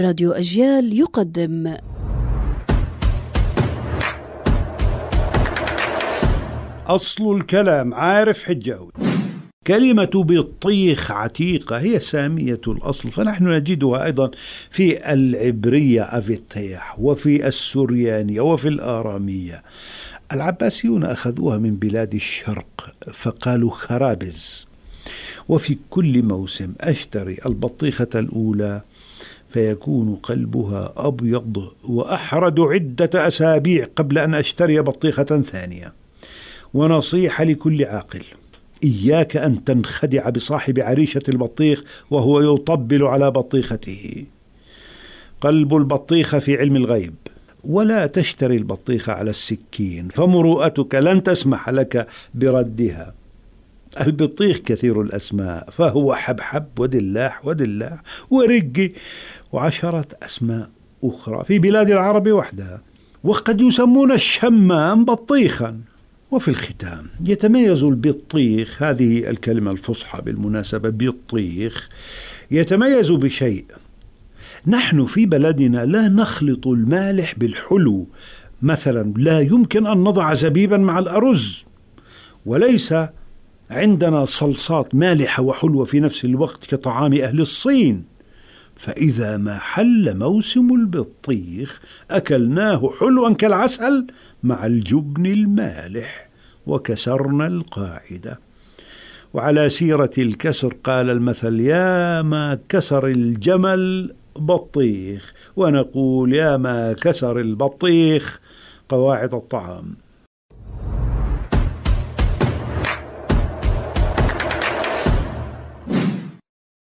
راديو أجيال يقدم. أصل الكلام عارف حجاوي كلمة بطيخ عتيقة هي سامية الأصل. فنحن نجدها أيضا في العبرية أفيتيح وفي السريانية وفي الآرامية. العباسيون أخذوها من بلاد الشرق فقالوا خرابز. وفي كل موسم أشتري البطيخة الأولى فيكون قلبها أبيض وأحرد عدة أسابيع قبل أن أشتري بطيخة ثانية. ونصيحة لكل عاقل إياك أن تنخدع بصاحب عريشة البطيخ وهو يطبل على بطيخته. قلب البطيخة في علم الغيب ولا تشتري البطيخة على السكين فمروءتك لن تسمح لك بردها. البطيخ كثير الأسماء فهو حبحب ودلاح ودلاح ورقي وعشرة أسماء أخرى في بلاد العرب وحدها. وقد يسمون الشمام بطيخا. وفي الختام يتميز البطيخ هذه الكلمة الفصحى بالمناسبة بطيخ. يتميز بشيء. نحن في بلدنا لا نخلط المالح بالحلو. مثلا لا يمكن أن نضع زبيبا مع الأرز. وليس عندنا صلصات مالحة وحلوة في نفس الوقت كطعام أهل الصين. فإذا ما حل موسم البطيخ أكلناه حلوا كالعسل مع الجبن المالح وكسرنا القاعدة. وعلى سيرة الكسر قال المثل يا ما كسر الجمل بطيخ. ونقول يا ما كسر البطيخ. قواعد الطعام.